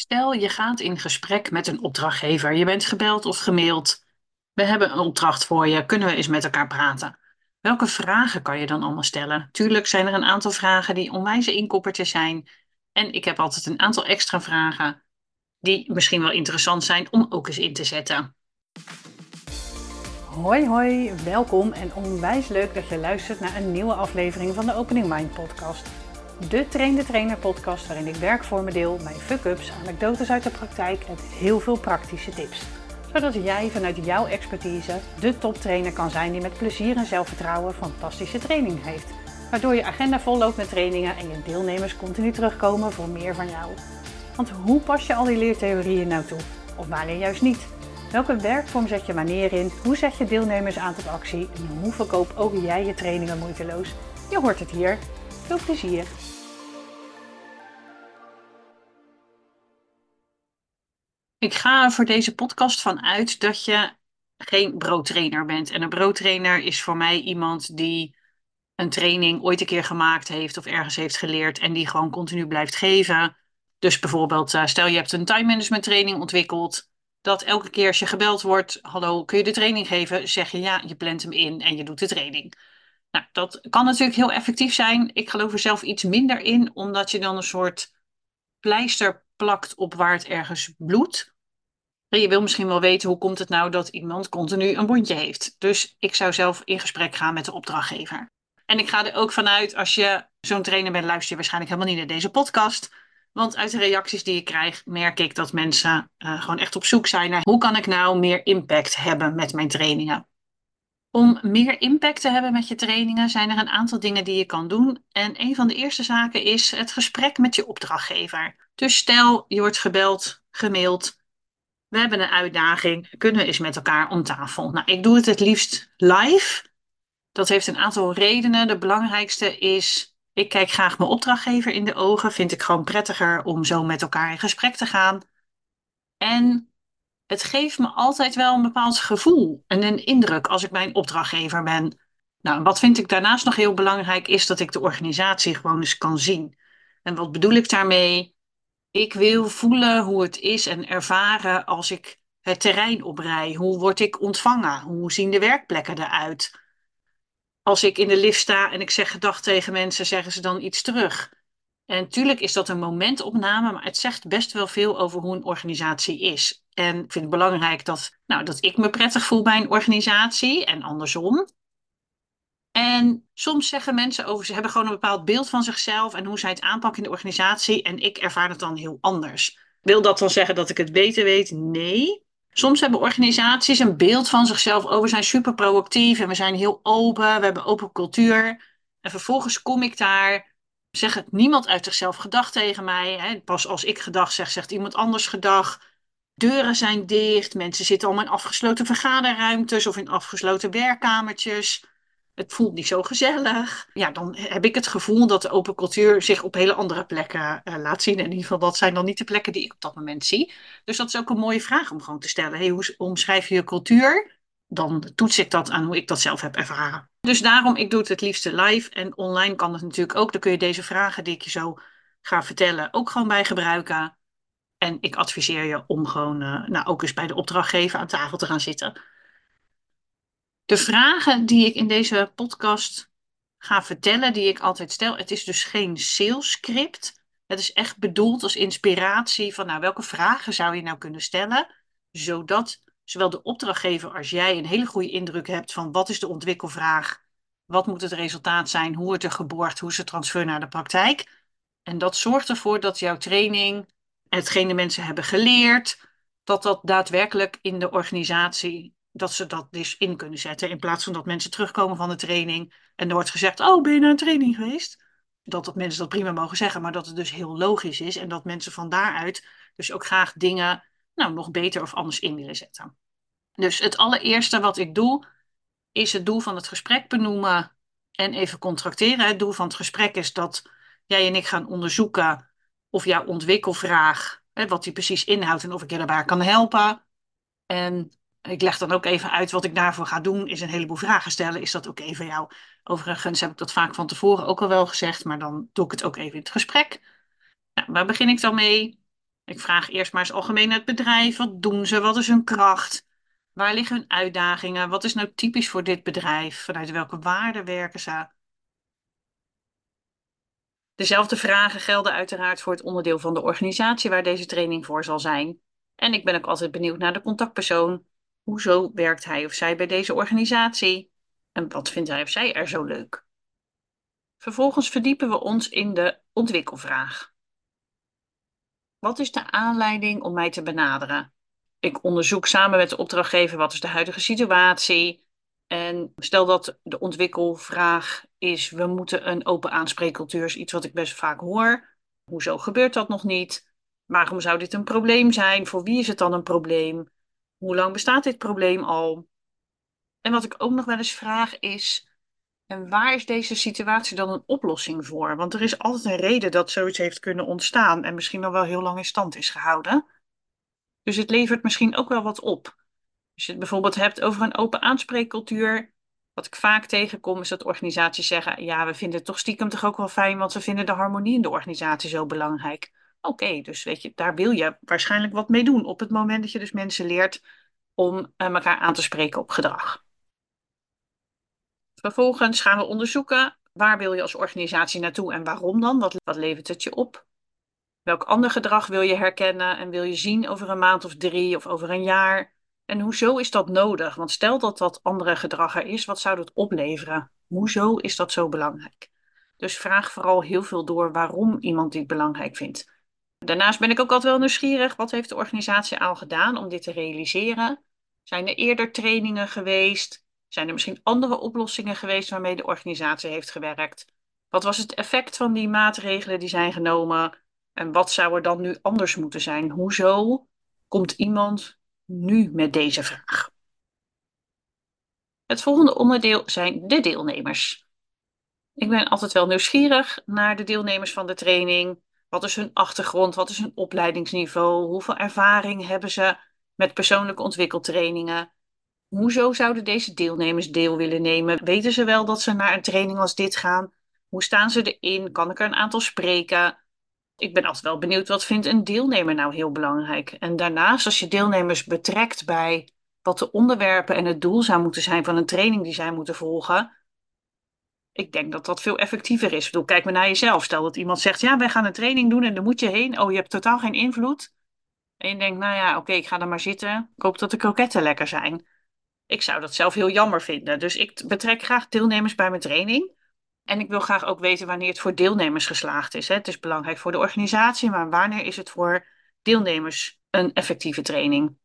Stel, je gaat in gesprek met een opdrachtgever. Je bent gebeld of gemaild. We hebben een opdracht voor je. Kunnen we eens met elkaar praten? Welke vragen kan je dan allemaal stellen? Tuurlijk zijn er een aantal vragen die onwijze inkoppertjes zijn. En ik heb altijd een aantal extra vragen die misschien wel interessant zijn om ook eens in te zetten. Hoi hoi, welkom en onwijs leuk dat je luistert naar een nieuwe aflevering van de Opening Mind podcast. De Train de Trainer podcast waarin ik werk voor me deel, mijn fuck-ups, anekdotes uit de praktijk en heel veel praktische tips. Zodat jij vanuit jouw expertise de toptrainer kan zijn die met plezier en zelfvertrouwen fantastische training heeft. Waardoor je agenda vol loopt met trainingen en je deelnemers continu terugkomen voor meer van jou. Want hoe pas je al die leertheorieën nou toe? Of wanneer juist niet? Welke werkvorm zet je wanneer in? Hoe zet je deelnemers aan tot actie? En hoe verkoop ook jij je trainingen moeiteloos? Je hoort het hier. Veel plezier! Ik ga voor deze podcast van uit dat je geen broodtrainer bent. En een broodtrainer is voor mij iemand die een training ooit een keer gemaakt heeft of ergens heeft geleerd en die gewoon continu blijft geven. Dus bijvoorbeeld, eh, stel je hebt een time management training ontwikkeld, dat elke keer als je gebeld wordt, hallo, kun je de training geven? Zeg je ja, je plant hem in en je doet de training. Nou, dat kan natuurlijk heel effectief zijn. Ik geloof er zelf iets minder in, omdat je dan een soort pleister plakt op waar het ergens bloedt. Je wil misschien wel weten hoe komt het nou dat iemand continu een wondje heeft. Dus ik zou zelf in gesprek gaan met de opdrachtgever. En ik ga er ook vanuit, als je zo'n trainer bent, luister je waarschijnlijk helemaal niet naar deze podcast. Want uit de reacties die ik krijg, merk ik dat mensen uh, gewoon echt op zoek zijn naar hoe kan ik nou meer impact hebben met mijn trainingen. Om meer impact te hebben met je trainingen zijn er een aantal dingen die je kan doen. En een van de eerste zaken is het gesprek met je opdrachtgever. Dus stel je wordt gebeld, gemaild. We hebben een uitdaging. Kunnen we eens met elkaar om tafel? Nou, ik doe het het liefst live. Dat heeft een aantal redenen. De belangrijkste is, ik kijk graag mijn opdrachtgever in de ogen. Vind ik gewoon prettiger om zo met elkaar in gesprek te gaan. En het geeft me altijd wel een bepaald gevoel en een indruk als ik mijn opdrachtgever ben. Nou, wat vind ik daarnaast nog heel belangrijk is dat ik de organisatie gewoon eens kan zien. En wat bedoel ik daarmee? Ik wil voelen hoe het is en ervaren als ik het terrein oprij. Hoe word ik ontvangen? Hoe zien de werkplekken eruit? Als ik in de lift sta en ik zeg gedag tegen mensen, zeggen ze dan iets terug. En natuurlijk is dat een momentopname, maar het zegt best wel veel over hoe een organisatie is. En ik vind het belangrijk dat, nou, dat ik me prettig voel bij een organisatie en andersom. En soms zeggen mensen over, ze hebben gewoon een bepaald beeld van zichzelf en hoe zij het aanpakken in de organisatie. En ik ervaar het dan heel anders. Wil dat dan zeggen dat ik het beter weet? Nee. Soms hebben organisaties een beeld van zichzelf. Oh, we zijn super proactief en we zijn heel open. We hebben open cultuur. En vervolgens kom ik daar, zegt niemand uit zichzelf gedag tegen mij. Hè. Pas als ik gedag zeg, zegt iemand anders gedag. Deuren zijn dicht. Mensen zitten allemaal in afgesloten vergaderruimtes of in afgesloten werkkamertjes het voelt niet zo gezellig. Ja, dan heb ik het gevoel dat de open cultuur zich op hele andere plekken uh, laat zien. In ieder geval, dat zijn dan niet de plekken die ik op dat moment zie. Dus dat is ook een mooie vraag om gewoon te stellen. Hey, hoe omschrijf je je cultuur? Dan toets ik dat aan hoe ik dat zelf heb ervaren. Dus daarom, ik doe het het liefste live. En online kan het natuurlijk ook. Dan kun je deze vragen die ik je zo ga vertellen ook gewoon bij gebruiken. En ik adviseer je om gewoon uh, nou, ook eens bij de opdrachtgever aan tafel te gaan zitten de vragen die ik in deze podcast ga vertellen, die ik altijd stel, het is dus geen sales script. Het is echt bedoeld als inspiratie van nou, welke vragen zou je nou kunnen stellen, zodat zowel de opdrachtgever als jij een hele goede indruk hebt van wat is de ontwikkelvraag, wat moet het resultaat zijn, hoe wordt er geborgd, hoe is de transfer naar de praktijk. En dat zorgt ervoor dat jouw training, hetgeen de mensen hebben geleerd, dat dat daadwerkelijk in de organisatie dat ze dat dus in kunnen zetten. In plaats van dat mensen terugkomen van de training en er wordt gezegd: Oh, ben je naar een training geweest? Dat, dat mensen dat prima mogen zeggen, maar dat het dus heel logisch is en dat mensen van daaruit dus ook graag dingen nou, nog beter of anders in willen zetten. Dus het allereerste wat ik doe, is het doel van het gesprek benoemen en even contracteren. Het doel van het gesprek is dat jij en ik gaan onderzoeken of jouw ontwikkelvraag, hè, wat die precies inhoudt en of ik je daarbij kan helpen. En ik leg dan ook even uit wat ik daarvoor ga doen, is een heleboel vragen stellen. Is dat oké okay voor jou? Overigens heb ik dat vaak van tevoren ook al wel gezegd, maar dan doe ik het ook even in het gesprek. Nou, waar begin ik dan mee? Ik vraag eerst maar eens algemeen het bedrijf. Wat doen ze? Wat is hun kracht? Waar liggen hun uitdagingen? Wat is nou typisch voor dit bedrijf? Vanuit welke waarden werken ze? Dezelfde vragen gelden uiteraard voor het onderdeel van de organisatie waar deze training voor zal zijn. En ik ben ook altijd benieuwd naar de contactpersoon. Hoezo werkt hij of zij bij deze organisatie? En wat vindt hij of zij er zo leuk? Vervolgens verdiepen we ons in de ontwikkelvraag. Wat is de aanleiding om mij te benaderen? Ik onderzoek samen met de opdrachtgever wat is de huidige situatie. En stel dat de ontwikkelvraag is: we moeten een open aanspreekcultuur, is iets wat ik best vaak hoor. Hoezo gebeurt dat nog niet? Waarom zou dit een probleem zijn? Voor wie is het dan een probleem? Hoe lang bestaat dit probleem al? En wat ik ook nog wel eens vraag is: en waar is deze situatie dan een oplossing voor? Want er is altijd een reden dat zoiets heeft kunnen ontstaan en misschien al wel heel lang in stand is gehouden. Dus het levert misschien ook wel wat op. Als je het bijvoorbeeld hebt over een open aanspreekcultuur, wat ik vaak tegenkom is dat organisaties zeggen: ja, we vinden het toch stiekem toch ook wel fijn, want we vinden de harmonie in de organisatie zo belangrijk. Oké, dus weet je, daar wil je waarschijnlijk wat mee doen op het moment dat je dus mensen leert om eh, elkaar aan te spreken op gedrag. Vervolgens gaan we onderzoeken waar wil je als organisatie naartoe en waarom dan? Wat, wat levert het je op? Welk ander gedrag wil je herkennen en wil je zien over een maand of drie of over een jaar? En hoezo is dat nodig? Want stel dat dat andere gedrag er is, wat zou dat opleveren? Hoezo is dat zo belangrijk? Dus vraag vooral heel veel door waarom iemand dit belangrijk vindt. Daarnaast ben ik ook altijd wel nieuwsgierig. Wat heeft de organisatie al gedaan om dit te realiseren? Zijn er eerder trainingen geweest? Zijn er misschien andere oplossingen geweest waarmee de organisatie heeft gewerkt? Wat was het effect van die maatregelen die zijn genomen? En wat zou er dan nu anders moeten zijn? Hoezo komt iemand nu met deze vraag? Het volgende onderdeel zijn de deelnemers. Ik ben altijd wel nieuwsgierig naar de deelnemers van de training. Wat is hun achtergrond? Wat is hun opleidingsniveau? Hoeveel ervaring hebben ze met persoonlijke ontwikkeltrainingen? Hoezo zouden deze deelnemers deel willen nemen? Weten ze wel dat ze naar een training als dit gaan? Hoe staan ze erin? Kan ik er een aantal spreken? Ik ben altijd wel benieuwd, wat vindt een deelnemer nou heel belangrijk? En daarnaast, als je deelnemers betrekt bij wat de onderwerpen en het doel zou moeten zijn van een training die zij moeten volgen, ik denk dat dat veel effectiever is. Ik bedoel, kijk maar naar jezelf. Stel dat iemand zegt, ja, wij gaan een training doen en daar moet je heen. Oh, je hebt totaal geen invloed. En je denkt, nou ja, oké, ik ga er maar zitten. Ik hoop dat de kroketten lekker zijn. Ik zou dat zelf heel jammer vinden. Dus ik betrek graag deelnemers bij mijn training. En ik wil graag ook weten wanneer het voor deelnemers geslaagd is. Het is belangrijk voor de organisatie, maar wanneer is het voor deelnemers een effectieve training?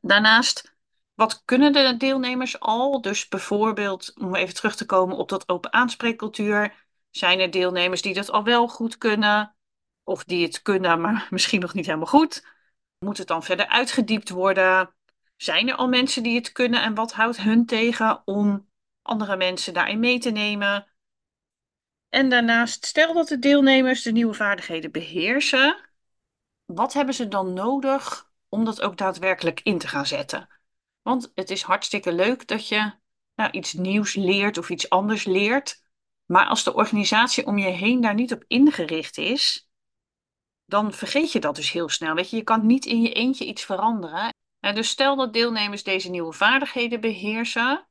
Daarnaast, wat kunnen de deelnemers al? Dus bijvoorbeeld, om even terug te komen op dat open aanspreekcultuur. Zijn er deelnemers die dat al wel goed kunnen? Of die het kunnen, maar misschien nog niet helemaal goed? Moet het dan verder uitgediept worden? Zijn er al mensen die het kunnen en wat houdt hun tegen om andere mensen daarin mee te nemen? En daarnaast, stel dat de deelnemers de nieuwe vaardigheden beheersen, wat hebben ze dan nodig om dat ook daadwerkelijk in te gaan zetten? Want het is hartstikke leuk dat je nou, iets nieuws leert of iets anders leert. Maar als de organisatie om je heen daar niet op ingericht is, dan vergeet je dat dus heel snel. Weet je, je kan niet in je eentje iets veranderen. En dus stel dat deelnemers deze nieuwe vaardigheden beheersen,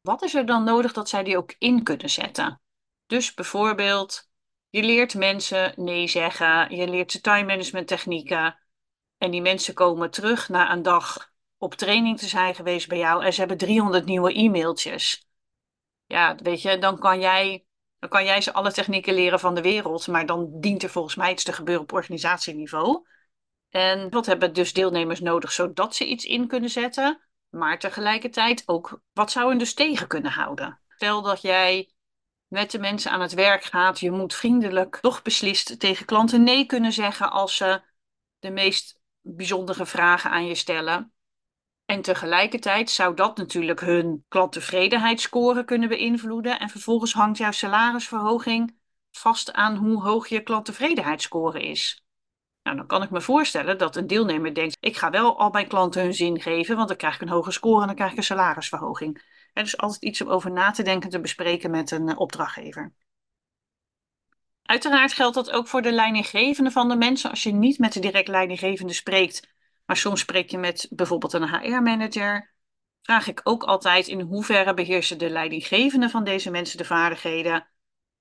wat is er dan nodig dat zij die ook in kunnen zetten? Dus bijvoorbeeld, je leert mensen nee zeggen, je leert ze time management technieken. En die mensen komen terug na een dag op training te zijn geweest bij jou en ze hebben 300 nieuwe e-mailtjes. Ja, weet je, dan kan jij, dan kan jij ze alle technieken leren van de wereld, maar dan dient er volgens mij iets te gebeuren op organisatieniveau. En wat hebben dus deelnemers nodig zodat ze iets in kunnen zetten, maar tegelijkertijd ook wat zou hen dus tegen kunnen houden? Stel dat jij met de mensen aan het werk gaat, je moet vriendelijk, toch beslist tegen klanten nee kunnen zeggen als ze de meest bijzondere vragen aan je stellen. En tegelijkertijd zou dat natuurlijk hun klanttevredenheidsscore kunnen beïnvloeden. En vervolgens hangt jouw salarisverhoging vast aan hoe hoog je klanttevredenheidsscore is. Nou, dan kan ik me voorstellen dat een deelnemer denkt: ik ga wel al mijn klanten hun zin geven, want dan krijg ik een hoge score en dan krijg ik een salarisverhoging. En dus altijd iets om over na te denken te bespreken met een eh, opdrachtgever. Uiteraard geldt dat ook voor de leidinggevende van de mensen. Als je niet met de direct leidinggevende spreekt, maar soms spreek je met bijvoorbeeld een HR-manager, vraag ik ook altijd in hoeverre beheersen de leidinggevende van deze mensen de vaardigheden.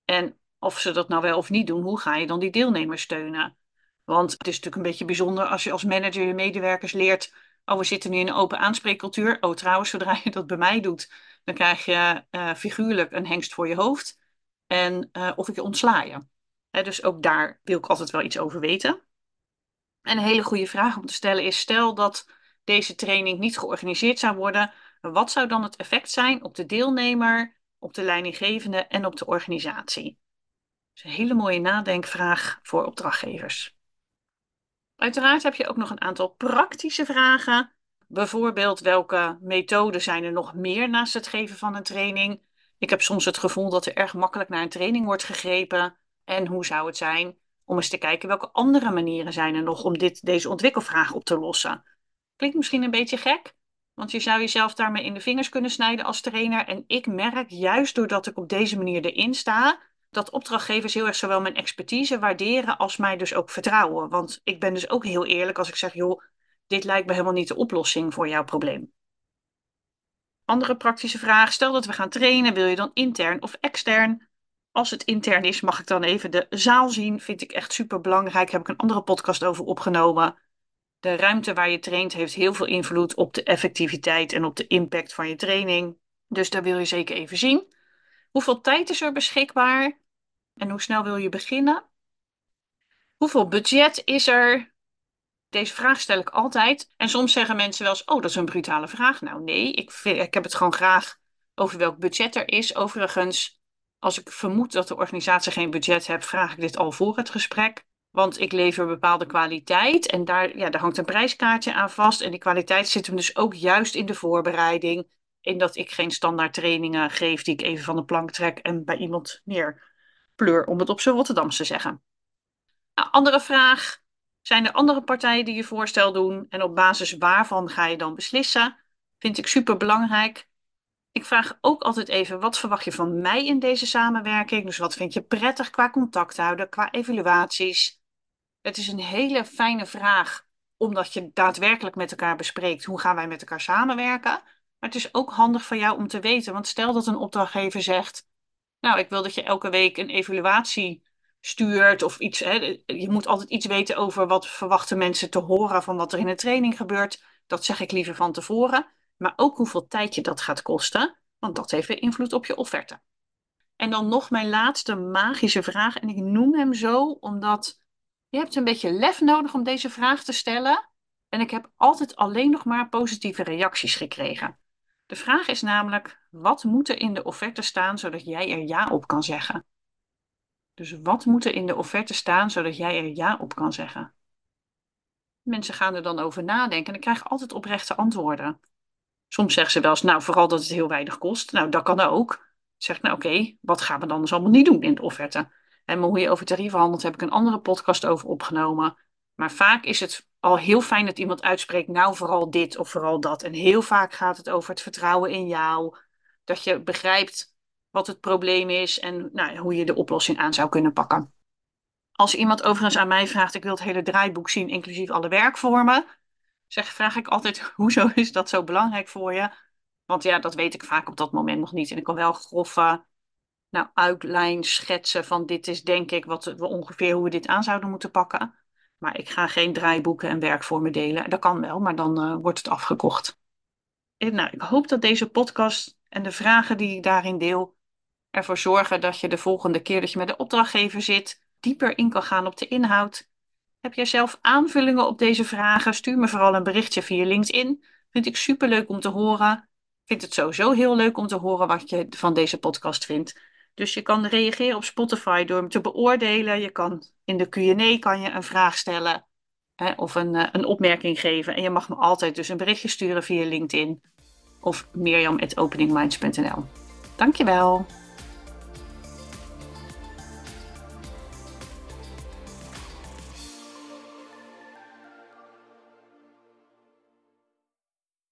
En of ze dat nou wel of niet doen, hoe ga je dan die deelnemers steunen? Want het is natuurlijk een beetje bijzonder als je als manager je medewerkers leert. Oh, we zitten nu in een open aanspreekcultuur. Oh, trouwens, zodra je dat bij mij doet, dan krijg je uh, figuurlijk een hengst voor je hoofd. En uh, of ik je ontsla je. dus ook daar wil ik altijd wel iets over weten. En een hele goede vraag om te stellen is: stel dat deze training niet georganiseerd zou worden, wat zou dan het effect zijn op de deelnemer, op de leidinggevende en op de organisatie? Dat is een hele mooie nadenkvraag voor opdrachtgevers. Uiteraard heb je ook nog een aantal praktische vragen. Bijvoorbeeld, welke methoden zijn er nog meer naast het geven van een training? Ik heb soms het gevoel dat er erg makkelijk naar een training wordt gegrepen. En hoe zou het zijn om eens te kijken welke andere manieren zijn er nog om dit, deze ontwikkelvraag op te lossen? Klinkt misschien een beetje gek, want je zou jezelf daarmee in de vingers kunnen snijden als trainer. En ik merk juist doordat ik op deze manier erin sta, dat opdrachtgevers heel erg zowel mijn expertise waarderen als mij dus ook vertrouwen. Want ik ben dus ook heel eerlijk als ik zeg, joh, dit lijkt me helemaal niet de oplossing voor jouw probleem. Andere praktische vraag, stel dat we gaan trainen, wil je dan intern of extern? Als het intern is, mag ik dan even de zaal zien. Vind ik echt super belangrijk. Heb ik een andere podcast over opgenomen. De ruimte waar je traint heeft heel veel invloed op de effectiviteit en op de impact van je training. Dus daar wil je zeker even zien. Hoeveel tijd is er beschikbaar? En hoe snel wil je beginnen? Hoeveel budget is er? Deze vraag stel ik altijd. En soms zeggen mensen wel eens: Oh, dat is een brutale vraag. Nou, nee, ik, ik heb het gewoon graag over welk budget er is. Overigens, als ik vermoed dat de organisatie geen budget heeft, vraag ik dit al voor het gesprek. Want ik lever bepaalde kwaliteit en daar, ja, daar hangt een prijskaartje aan vast. En die kwaliteit zit hem dus ook juist in de voorbereiding. In dat ik geen standaard trainingen geef die ik even van de plank trek en bij iemand neerpleur, om het op zijn Rotterdamse te zeggen. Nou, andere vraag. Zijn er andere partijen die je voorstel doen? En op basis waarvan ga je dan beslissen? Vind ik super belangrijk. Ik vraag ook altijd even: wat verwacht je van mij in deze samenwerking? Dus wat vind je prettig qua contact houden, qua evaluaties? Het is een hele fijne vraag, omdat je daadwerkelijk met elkaar bespreekt hoe gaan wij met elkaar samenwerken. Maar het is ook handig voor jou om te weten, want stel dat een opdrachtgever zegt: Nou, ik wil dat je elke week een evaluatie stuurt of iets. Hè, je moet altijd iets weten over wat verwachten mensen te horen van wat er in de training gebeurt. Dat zeg ik liever van tevoren. Maar ook hoeveel tijd je dat gaat kosten, want dat heeft weer invloed op je offerte. En dan nog mijn laatste magische vraag. En ik noem hem zo omdat je hebt een beetje lef nodig om deze vraag te stellen. En ik heb altijd alleen nog maar positieve reacties gekregen. De vraag is namelijk: wat moet er in de offerte staan zodat jij er ja op kan zeggen? Dus wat moet er in de offerte staan zodat jij er ja op kan zeggen? Mensen gaan er dan over nadenken en ik krijg altijd oprechte antwoorden. Soms zeggen ze wel eens, nou, vooral dat het heel weinig kost. Nou, dat kan ook. Zeg, nou oké, wat gaan we dan dus allemaal niet doen in de offerte? En hoe je over tarieven handelt, heb ik een andere podcast over opgenomen. Maar vaak is het al heel fijn dat iemand uitspreekt, nou vooral dit of vooral dat. En heel vaak gaat het over het vertrouwen in jou. Dat je begrijpt wat het probleem is en nou, hoe je de oplossing aan zou kunnen pakken. Als iemand overigens aan mij vraagt, ik wil het hele draaiboek zien, inclusief alle werkvormen, zeg, vraag ik altijd, hoezo is dat zo belangrijk voor je? Want ja, dat weet ik vaak op dat moment nog niet. En ik kan wel grove nou, outline schetsen van dit is denk ik wat we ongeveer hoe we dit aan zouden moeten pakken. Maar ik ga geen draaiboeken en werkvormen delen. Dat kan wel, maar dan uh, wordt het afgekocht. En, nou, ik hoop dat deze podcast en de vragen die ik daarin deel ervoor zorgen dat je de volgende keer dat je met de opdrachtgever zit, dieper in kan gaan op de inhoud. Heb jij zelf aanvullingen op deze vragen? Stuur me vooral een berichtje via LinkedIn. Vind ik super leuk om te horen. Vind het sowieso heel leuk om te horen wat je van deze podcast vindt. Dus je kan reageren op Spotify door hem te beoordelen. Je kan in de Q&A kan je een vraag stellen hè, of een, eh, een opmerking geven. En je mag me altijd dus een berichtje sturen via LinkedIn of mirjam.openingminds.nl. Dankjewel.